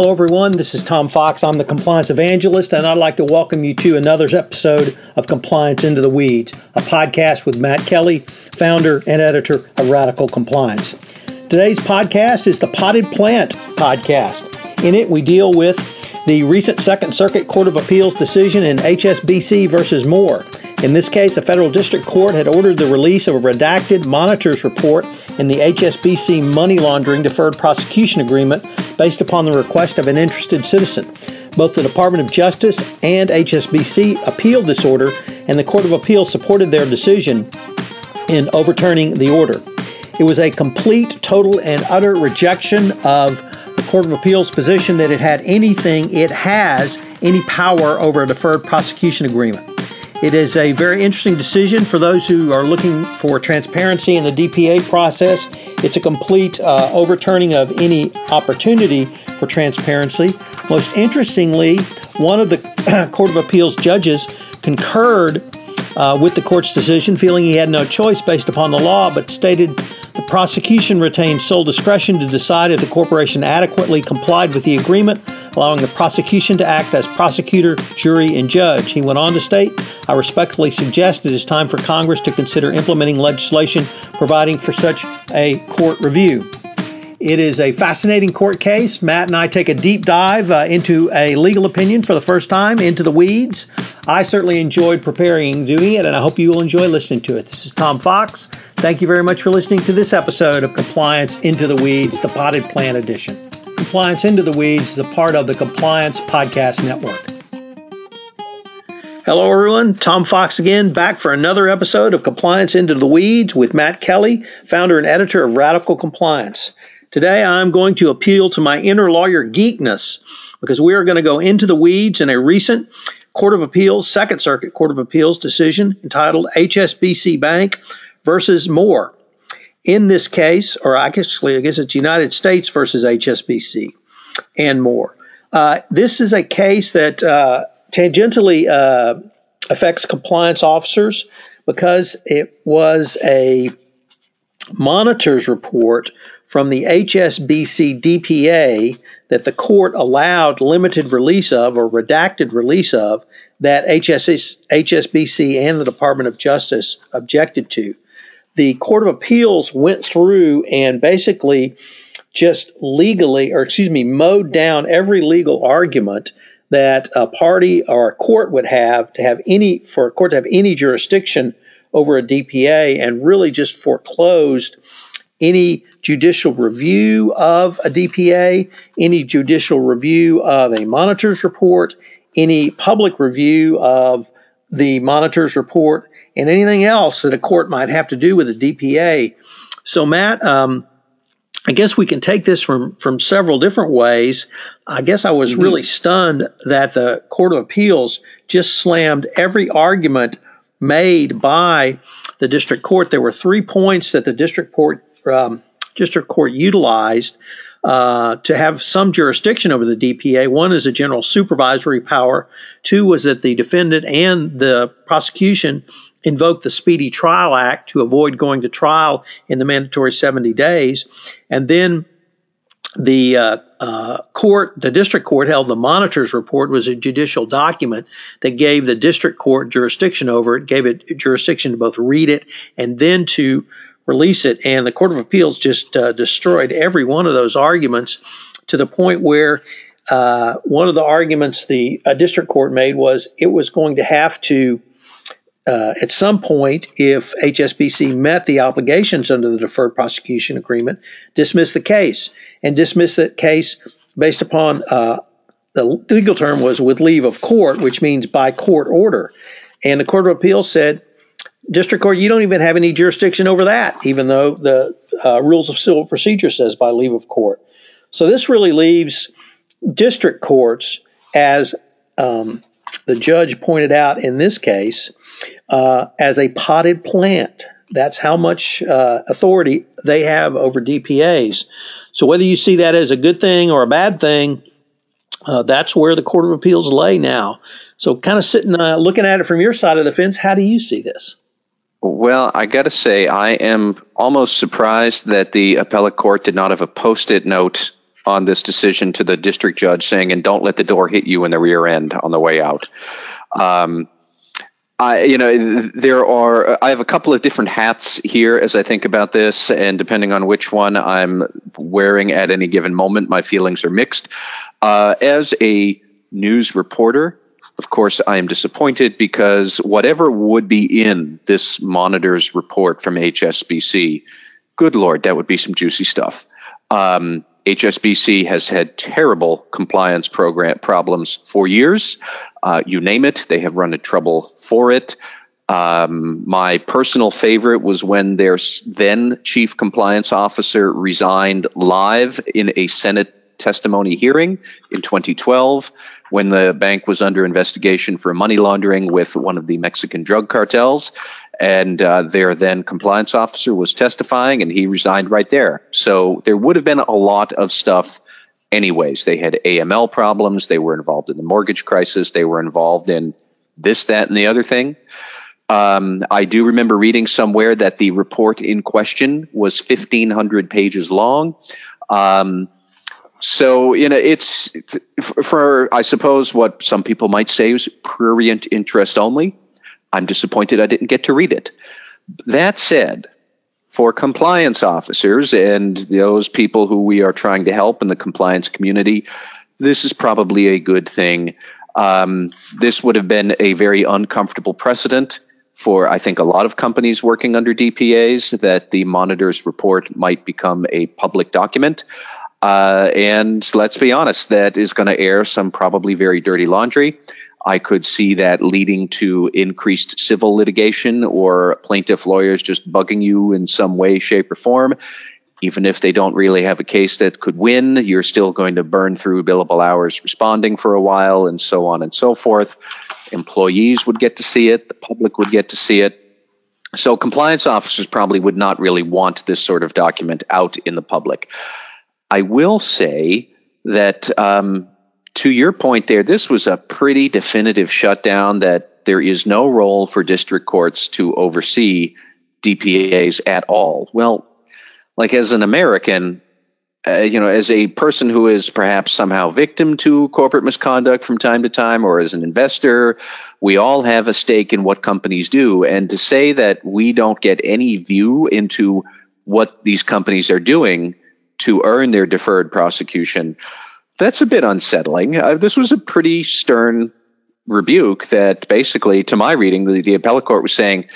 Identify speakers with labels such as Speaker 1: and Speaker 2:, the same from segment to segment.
Speaker 1: Hello, everyone. This is Tom Fox. I'm the Compliance Evangelist, and I'd like to welcome you to another episode of Compliance Into the Weeds, a podcast with Matt Kelly, founder and editor of Radical Compliance. Today's podcast is the Potted Plant podcast. In it, we deal with the recent Second Circuit Court of Appeals decision in HSBC versus Moore. In this case, a federal district court had ordered the release of a redacted monitor's report in the HSBC money laundering deferred prosecution agreement based upon the request of an interested citizen. Both the Department of Justice and HSBC appealed this order, and the Court of Appeals supported their decision in overturning the order. It was a complete, total, and utter rejection of the Court of Appeals' position that it had anything, it has any power over a deferred prosecution agreement. It is a very interesting decision for those who are looking for transparency in the DPA process. It's a complete uh, overturning of any opportunity for transparency. Most interestingly, one of the Court of Appeals judges concurred uh, with the court's decision, feeling he had no choice based upon the law, but stated the prosecution retained sole discretion to decide if the corporation adequately complied with the agreement, allowing the prosecution to act as prosecutor, jury, and judge. He went on to state, I respectfully suggest it is time for Congress to consider implementing legislation providing for such a court review. It is a fascinating court case. Matt and I take a deep dive uh, into a legal opinion for the first time, into the weeds. I certainly enjoyed preparing doing it, and I hope you will enjoy listening to it. This is Tom Fox. Thank you very much for listening to this episode of Compliance Into the Weeds, the Potted Plant Edition. Compliance Into the Weeds is a part of the Compliance Podcast Network. Hello, everyone. Tom Fox again, back for another episode of Compliance Into the Weeds with Matt Kelly, founder and editor of Radical Compliance. Today, I'm going to appeal to my inner lawyer geekness because we are going to go into the weeds in a recent Court of Appeals, Second Circuit Court of Appeals decision entitled HSBC Bank versus Moore. In this case, or I guess, I guess it's United States versus HSBC and more. Uh, this is a case that uh, tangentially uh, affects compliance officers because it was a monitor's report from the HSBC DPA that the court allowed limited release of or redacted release of that HSS, HSBC and the Department of Justice objected to. The Court of Appeals went through and basically just legally, or excuse me, mowed down every legal argument that a party or a court would have to have any, for a court to have any jurisdiction over a DPA and really just foreclosed any judicial review of a DPA, any judicial review of a monitor's report, any public review of the monitor's report, and anything else that a court might have to do with a DPA. So, Matt, um, I guess we can take this from from several different ways. I guess I was mm-hmm. really stunned that the Court of Appeals just slammed every argument made by the district court. There were three points that the district court um, district court utilized uh, to have some jurisdiction over the DPA. One is a general supervisory power. Two was that the defendant and the prosecution invoked the Speedy Trial Act to avoid going to trial in the mandatory 70 days. And then the uh, uh, court, the district court held the monitor's report was a judicial document that gave the district court jurisdiction over it, gave it jurisdiction to both read it and then to release it. And the Court of Appeals just uh, destroyed every one of those arguments to the point where uh, one of the arguments the district court made was it was going to have to, uh, at some point, if HSBC met the obligations under the deferred prosecution agreement, dismiss the case and dismiss the case based upon uh, the legal term was with leave of court, which means by court order. And the Court of Appeals said district court, you don't even have any jurisdiction over that, even though the uh, rules of civil procedure says by leave of court. So this really leaves district courts, as um, the judge pointed out in this case, uh, as a potted plant. That's how much uh, authority they have over DPAs. So whether you see that as a good thing or a bad thing, uh, that's where the Court of Appeals lay now. So, kind of sitting, uh, looking at it from your side of the fence, how do you see this?
Speaker 2: Well, I got to say, I am almost surprised that the appellate court did not have a post it note on this decision to the district judge saying, and don't let the door hit you in the rear end on the way out. Um, I, you know, there are. I have a couple of different hats here as I think about this, and depending on which one I'm wearing at any given moment, my feelings are mixed. Uh, as a news reporter, of course, I am disappointed because whatever would be in this monitor's report from HSBC, good lord, that would be some juicy stuff. Um, HSBC has had terrible compliance program problems for years. Uh, you name it, they have run into trouble for it. Um, my personal favorite was when their then chief compliance officer resigned live in a Senate testimony hearing in 2012 when the bank was under investigation for money laundering with one of the Mexican drug cartels and uh, their then compliance officer was testifying, and he resigned right there. So there would have been a lot of stuff, anyways. They had AML problems. They were involved in the mortgage crisis. They were involved in this, that, and the other thing. Um, I do remember reading somewhere that the report in question was 1,500 pages long. Um, so you know, it's, it's for I suppose what some people might say is prurient interest only. I'm disappointed I didn't get to read it. That said, for compliance officers and those people who we are trying to help in the compliance community, this is probably a good thing. Um, this would have been a very uncomfortable precedent for, I think, a lot of companies working under DPAs that the monitor's report might become a public document. Uh, and let's be honest, that is going to air some probably very dirty laundry. I could see that leading to increased civil litigation or plaintiff lawyers just bugging you in some way, shape, or form. Even if they don't really have a case that could win, you're still going to burn through billable hours responding for a while, and so on and so forth. Employees would get to see it, the public would get to see it. So, compliance officers probably would not really want this sort of document out in the public. I will say that um, to your point there, this was a pretty definitive shutdown that there is no role for district courts to oversee DPAs at all. Well, like as an American, uh, you know, as a person who is perhaps somehow victim to corporate misconduct from time to time, or as an investor, we all have a stake in what companies do. And to say that we don't get any view into what these companies are doing to earn their deferred prosecution, that's a bit unsettling. Uh, this was a pretty stern rebuke that basically, to my reading, the, the appellate court was saying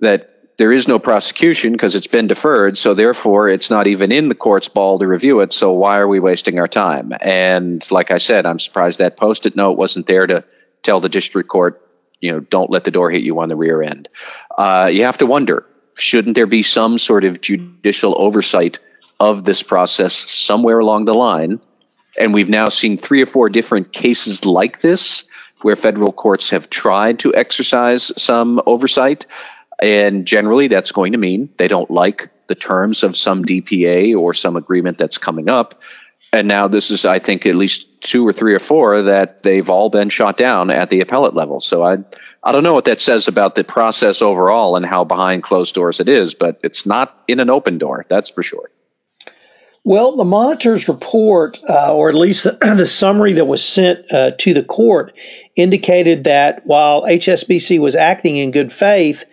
Speaker 2: that there is no prosecution because it's been deferred. So therefore, it's not even in the court's ball to review it. So why are we wasting our time? And like I said, I'm surprised that post-it note wasn't there to tell the district court, you know, don't let the door hit you on the rear end. Uh, you have to wonder, shouldn't there be some sort of judicial oversight of this process somewhere along the line? And we've now seen three or four different cases like this where federal courts have tried to exercise some oversight. And generally, that's going to mean they don't like the terms of some DPA or some agreement that's coming up. And now this is, I think, at least two or three or four that they've all been shot down at the appellate level. So I, I don't know what that says about the process overall and how behind closed doors it is, but it's not in an open door, that's for sure.
Speaker 1: Well, the monitor's report, uh, or at least the, the, summary that was sent uh, to the court, indicated that while HSBC was acting in good faith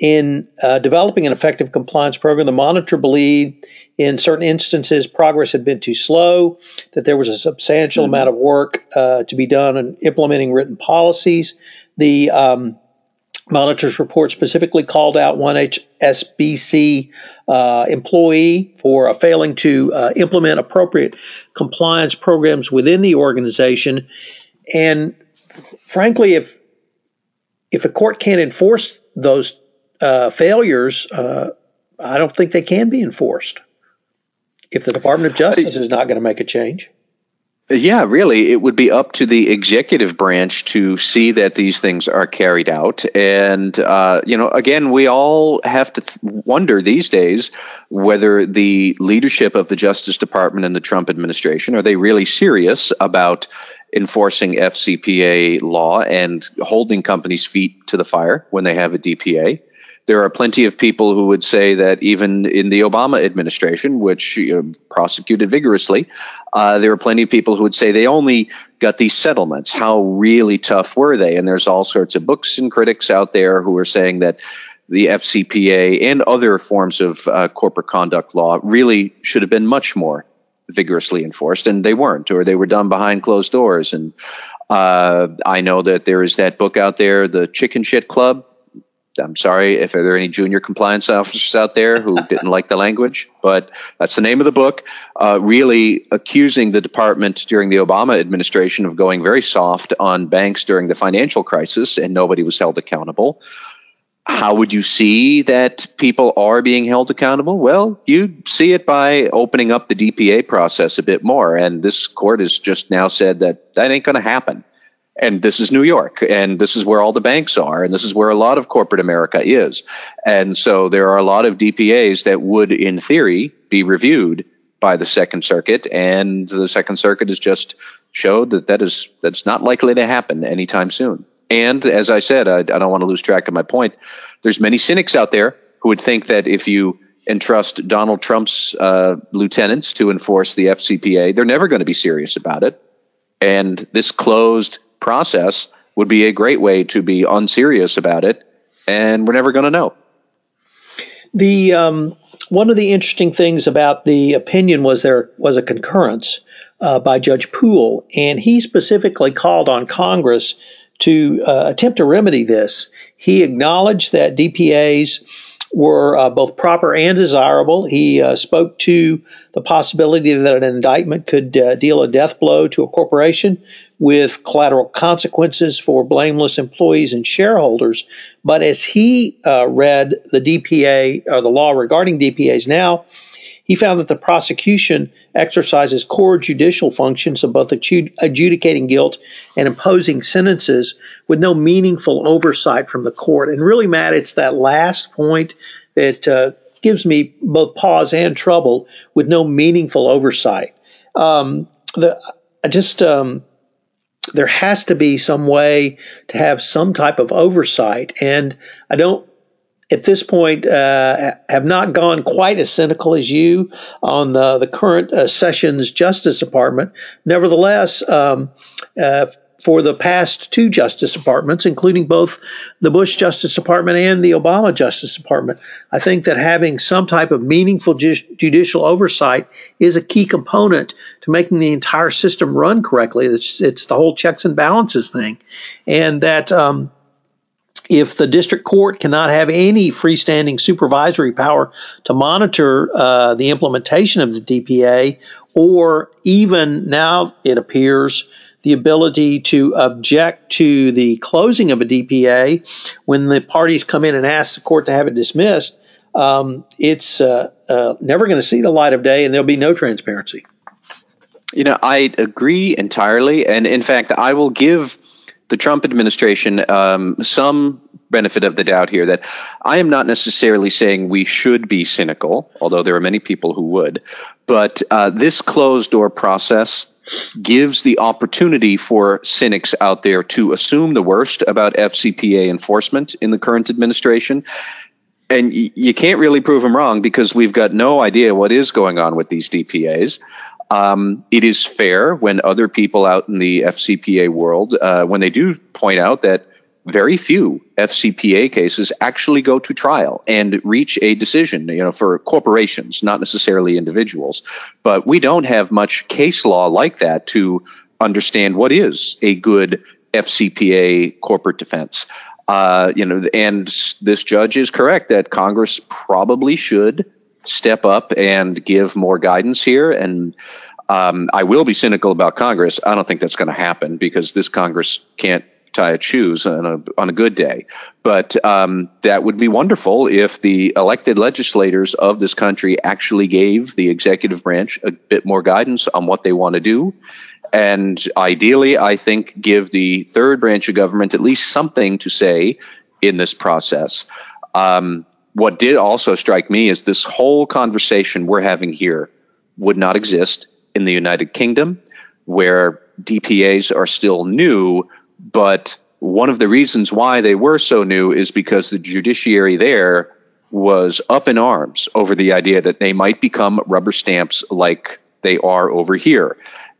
Speaker 1: in uh, developing an effective compliance program, the monitor believed in certain instances progress had been too slow, that there was a substantial mm-hmm. amount of work uh, to be done in implementing written policies. The um, Monitor's report specifically called out one HSBC uh, employee for uh, failing to uh, implement appropriate compliance programs within the organization. And frankly, if if a court can't enforce those uh, failures, uh, I don't think they can be enforced. If the Department of Justice is not going to make a change.
Speaker 2: Yeah, really, it would be up to the executive branch to see that these things are carried out. And, uh, you know, again, we all have to th- wonder these days whether the leadership of the Justice Department and the Trump administration are they really serious about enforcing FCPA law and holding companies' feet to the fire when they have a DPA? There are plenty of people who would say that even in the Obama administration, which you know, prosecuted vigorously, uh, there are plenty of people who would say they only got these settlements. How really tough were they? And there's all sorts of books and critics out there who are saying that the FCPA and other forms of uh, corporate conduct law really should have been much more vigorously enforced, and they weren't, or they were done behind closed doors. And uh, I know that there is that book out there, the Chickenshit Club. I'm sorry if there are any junior compliance officers out there who didn't like the language, but that's the name of the book. Uh, really accusing the department during the Obama administration of going very soft on banks during the financial crisis, and nobody was held accountable how would you see that people are being held accountable? Well, you see it by opening up the DPA process a bit more. And this court has just now said that that ain't going to happen. And this is New York, and this is where all the banks are, and this is where a lot of corporate America is. And so there are a lot of DPAs that would, in theory, be reviewed by the Second Circuit, and the Second Circuit has just showed that that is that's not likely to happen anytime soon. And as I said, I, I don't want to lose track of my point. There's many cynics out there who would think that if you entrust Donald Trump's uh, lieutenants to enforce the FCPA, they're never going to be serious about it. And this closed process would be a great way to be unserious about it, and we're never going to know.
Speaker 1: The um, one of the interesting things about the opinion was there was a concurrence uh, by Judge Pooler, and he specifically called on Congress to uh, attempt to remedy this. He acknowledged that DPAs were uh, both proper and desirable. He uh, spoke to the possibility that an indictment could uh, deal a death blow to a corporation with collateral consequences for blameless employees and shareholders. But as he uh, read the DPA or the law regarding DPAs now, he found that the prosecution exercises core judicial functions of both adjudicating guilt and imposing sentences with no meaningful oversight from the court. And really, Matt, it's that last point that uh, gives me both pause and trouble with no meaningful oversight. Um, the, I just um, there has to be some way to have some type of oversight, and I don't at this point uh, have not gone quite as cynical as you on the, the current uh, Sessions Justice Department. Nevertheless, um, uh, for the past two Justice Departments, including both the Bush Justice Department and the Obama Justice Department, I think that having some type of meaningful ju- judicial oversight is a key component to making the entire system run correctly. It's, it's the whole checks and balances thing. And that. Um, if the district court cannot have any freestanding supervisory power to monitor uh, the implementation of the DPA, or even now it appears the ability to object to the closing of a DPA when the parties come in and ask the court to have it dismissed, um, it's uh, uh, never going to see the light of day and there'll be no transparency.
Speaker 2: You know, I agree entirely. And in fact, I will give the Trump administration um, some benefit of the doubt here that I am not necessarily saying we should be cynical, although there are many people who would, but uh, this closed door process gives the opportunity for cynics out there to assume the worst about FCPA enforcement in the current administration. And y- you can't really prove them wrong because we've got no idea what is going on with these DPAs. Um, it is fair when other people out in the FCPA world, uh, when they do point out that very few FCPA cases actually go to trial and reach a decision, you know, for corporations, not necessarily individuals. But we don't have much case law like that to understand what is a good FCPA corporate defense. Uh, you know, and this judge is correct that Congress probably should step up and give more guidance here. And um, I will be cynical about Congress. I don't think that's going to happen because this Congress can't tie its shoes on a on a good day. But um, that would be wonderful if the elected legislators of this country actually gave the executive branch a bit more guidance on what they want to do. And ideally, I think give the third branch of government at least something to say in this process. Um, what did also strike me is this whole conversation we're having here would not exist in the United Kingdom, where DPAs are still new, but one of the reasons why they were so new is because the judiciary there was up in arms over the idea that they might become rubber stamps like they are over here.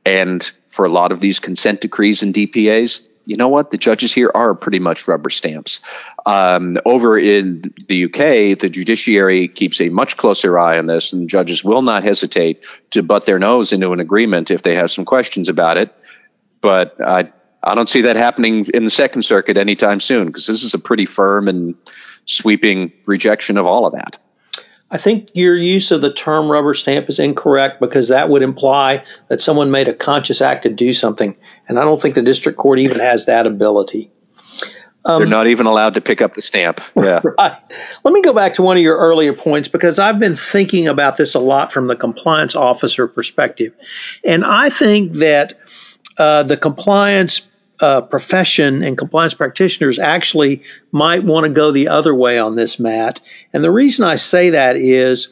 Speaker 2: And for a lot of these consent decrees and DPAs, you know what? The judges here are pretty much rubber stamps. Um, over in the UK, the judiciary keeps a much closer eye on this, and judges will not hesitate to butt their nose into an agreement if they have some questions about it. But I, I don't see that happening in the Second Circuit anytime soon because this is a pretty firm and sweeping rejection of all of that.
Speaker 1: I think your use of the term rubber stamp is incorrect because that would imply that someone made a conscious act to do something. And I don't think the district court even has that ability.
Speaker 2: Um, They're not even allowed to pick up the stamp. Yeah.
Speaker 1: Right. Let me go back to one of your earlier points because I've been thinking about this a lot from the compliance officer perspective. And I think that uh, the compliance uh, profession and compliance practitioners actually might want to go the other way on this, Matt. And the reason I say that is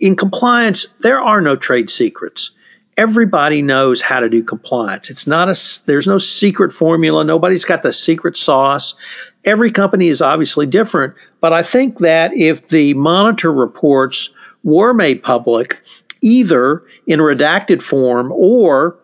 Speaker 1: in compliance, there are no trade secrets. Everybody knows how to do compliance. It's not a, there's no secret formula. Nobody's got the secret sauce. Every company is obviously different. But I think that if the monitor reports were made public, either in redacted form or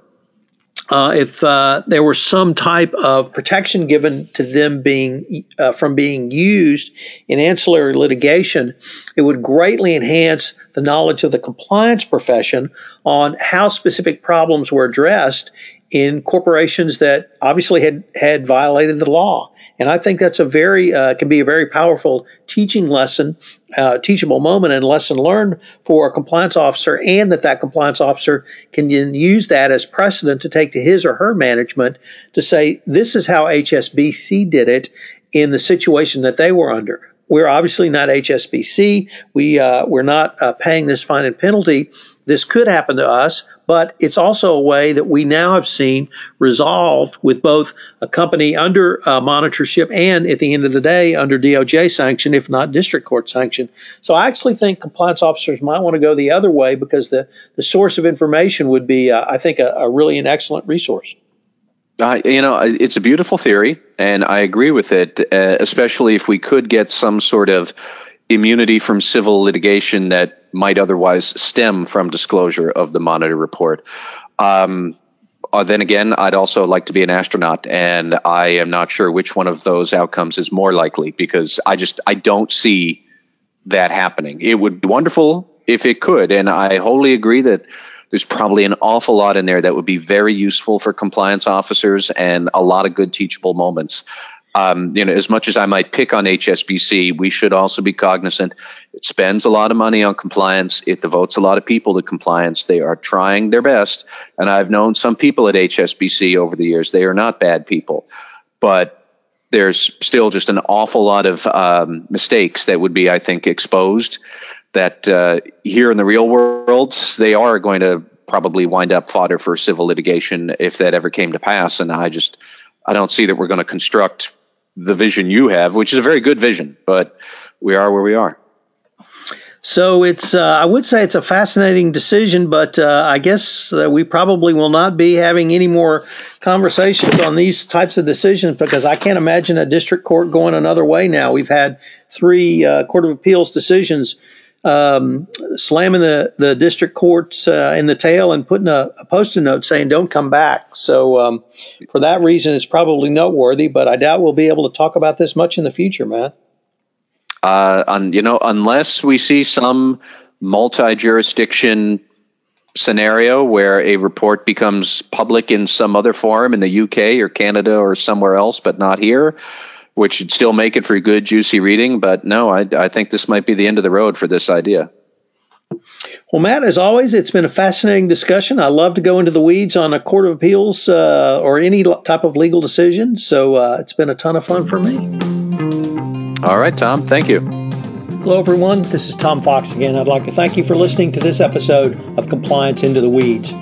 Speaker 1: uh, if uh, there were some type of protection given to them being uh, from being used in ancillary litigation, it would greatly enhance the knowledge of the compliance profession on how specific problems were addressed in corporations that obviously had had violated the law. And I think that's a very uh, can be a very powerful teaching lesson, uh, teachable moment, and lesson learned for a compliance officer, and that that compliance officer can use that as precedent to take to his or her management to say this is how HSBC did it in the situation that they were under. We're obviously not HSBC. We uh, we're not uh, paying this fine and penalty. This could happen to us, but it's also a way that we now have seen resolved with both a company under uh, monitorship and at the end of the day under DOJ sanction, if not district court sanction. So I actually think compliance officers might want to go the other way because the, the source of information would be, uh, I think, a, a, really an excellent resource.
Speaker 2: You know, it's a beautiful theory, and I agree with it, uh, especially if we could get some sort of immunity from civil litigation that might otherwise stem from disclosure of the monitor report. Um, uh, then again, I'd also like to be an astronaut, and I am not sure which one of those outcomes is more likely because I just I don't see that happening. It would be wonderful if it could, and I wholly agree that there's probably an awful lot in there that would be very useful for compliance officers and a lot of good teachable moments um, you know, as much as I might pick on HSBC, we should also be cognizant it spends a lot of money on compliance. It devotes a lot of people to compliance. They are trying their best. And I've known some people at HSBC over the years. They are not bad people, but there's still just an awful lot of um, mistakes that would be, I think, exposed that uh, here in the real world, they are going to probably wind up fodder for civil litigation if that ever came to pass. And I just, I don't see that we're going to construct the vision you have, which is a very good vision, but we are where we are.
Speaker 1: So it's, uh, I would say it's a fascinating decision, but uh, I guess uh, we probably will not be having any more conversations on these types of decisions because I can't imagine a district court going another way now. We've had three uh, Court of Appeals decisions um, slamming the, the district courts uh, in the tail and putting a, a post-it note saying don't come back. So um, for that reason, it's probably noteworthy, but I doubt we'll be able to talk about this much in the future, man.
Speaker 2: Uh, you know, unless we see some multi-jurisdiction scenario where a report becomes public in some other form in the UK or Canada or somewhere else, but not here, which should still make it for good, juicy reading. But no, I, I think this might be the end of the road for this idea.
Speaker 1: Well, Matt, as always, it's been a fascinating discussion. I love to go into the weeds on a court of appeals uh, or any type of legal decision. So uh, it's been a ton of fun for me.
Speaker 2: All right, Tom. Thank you.
Speaker 1: Hello, everyone. This is Tom Fox again. I'd like to thank you for listening to this episode of Compliance Into the Weeds.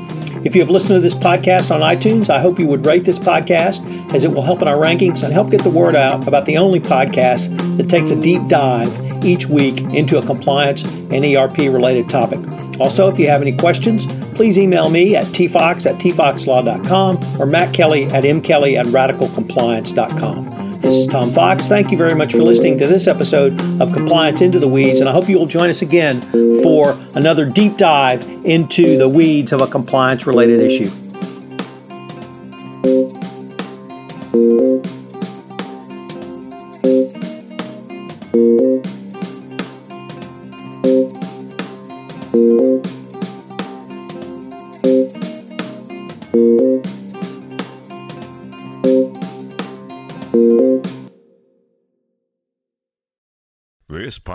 Speaker 1: If you have listened to this podcast on iTunes, I hope you would rate this podcast as it will help in our rankings and help get the word out about the only podcast that takes a deep dive each week into a compliance and ERP related topic. Also, if you have any questions, please email me at tfox at tfoxlaw.com or Matt Kelly at mkelly at radicalcompliance.com. This is Tom Fox. Thank you very much for listening to this episode of Compliance Into the Weeds, and I hope you will join us again for another deep dive into the weeds of a compliance related issue.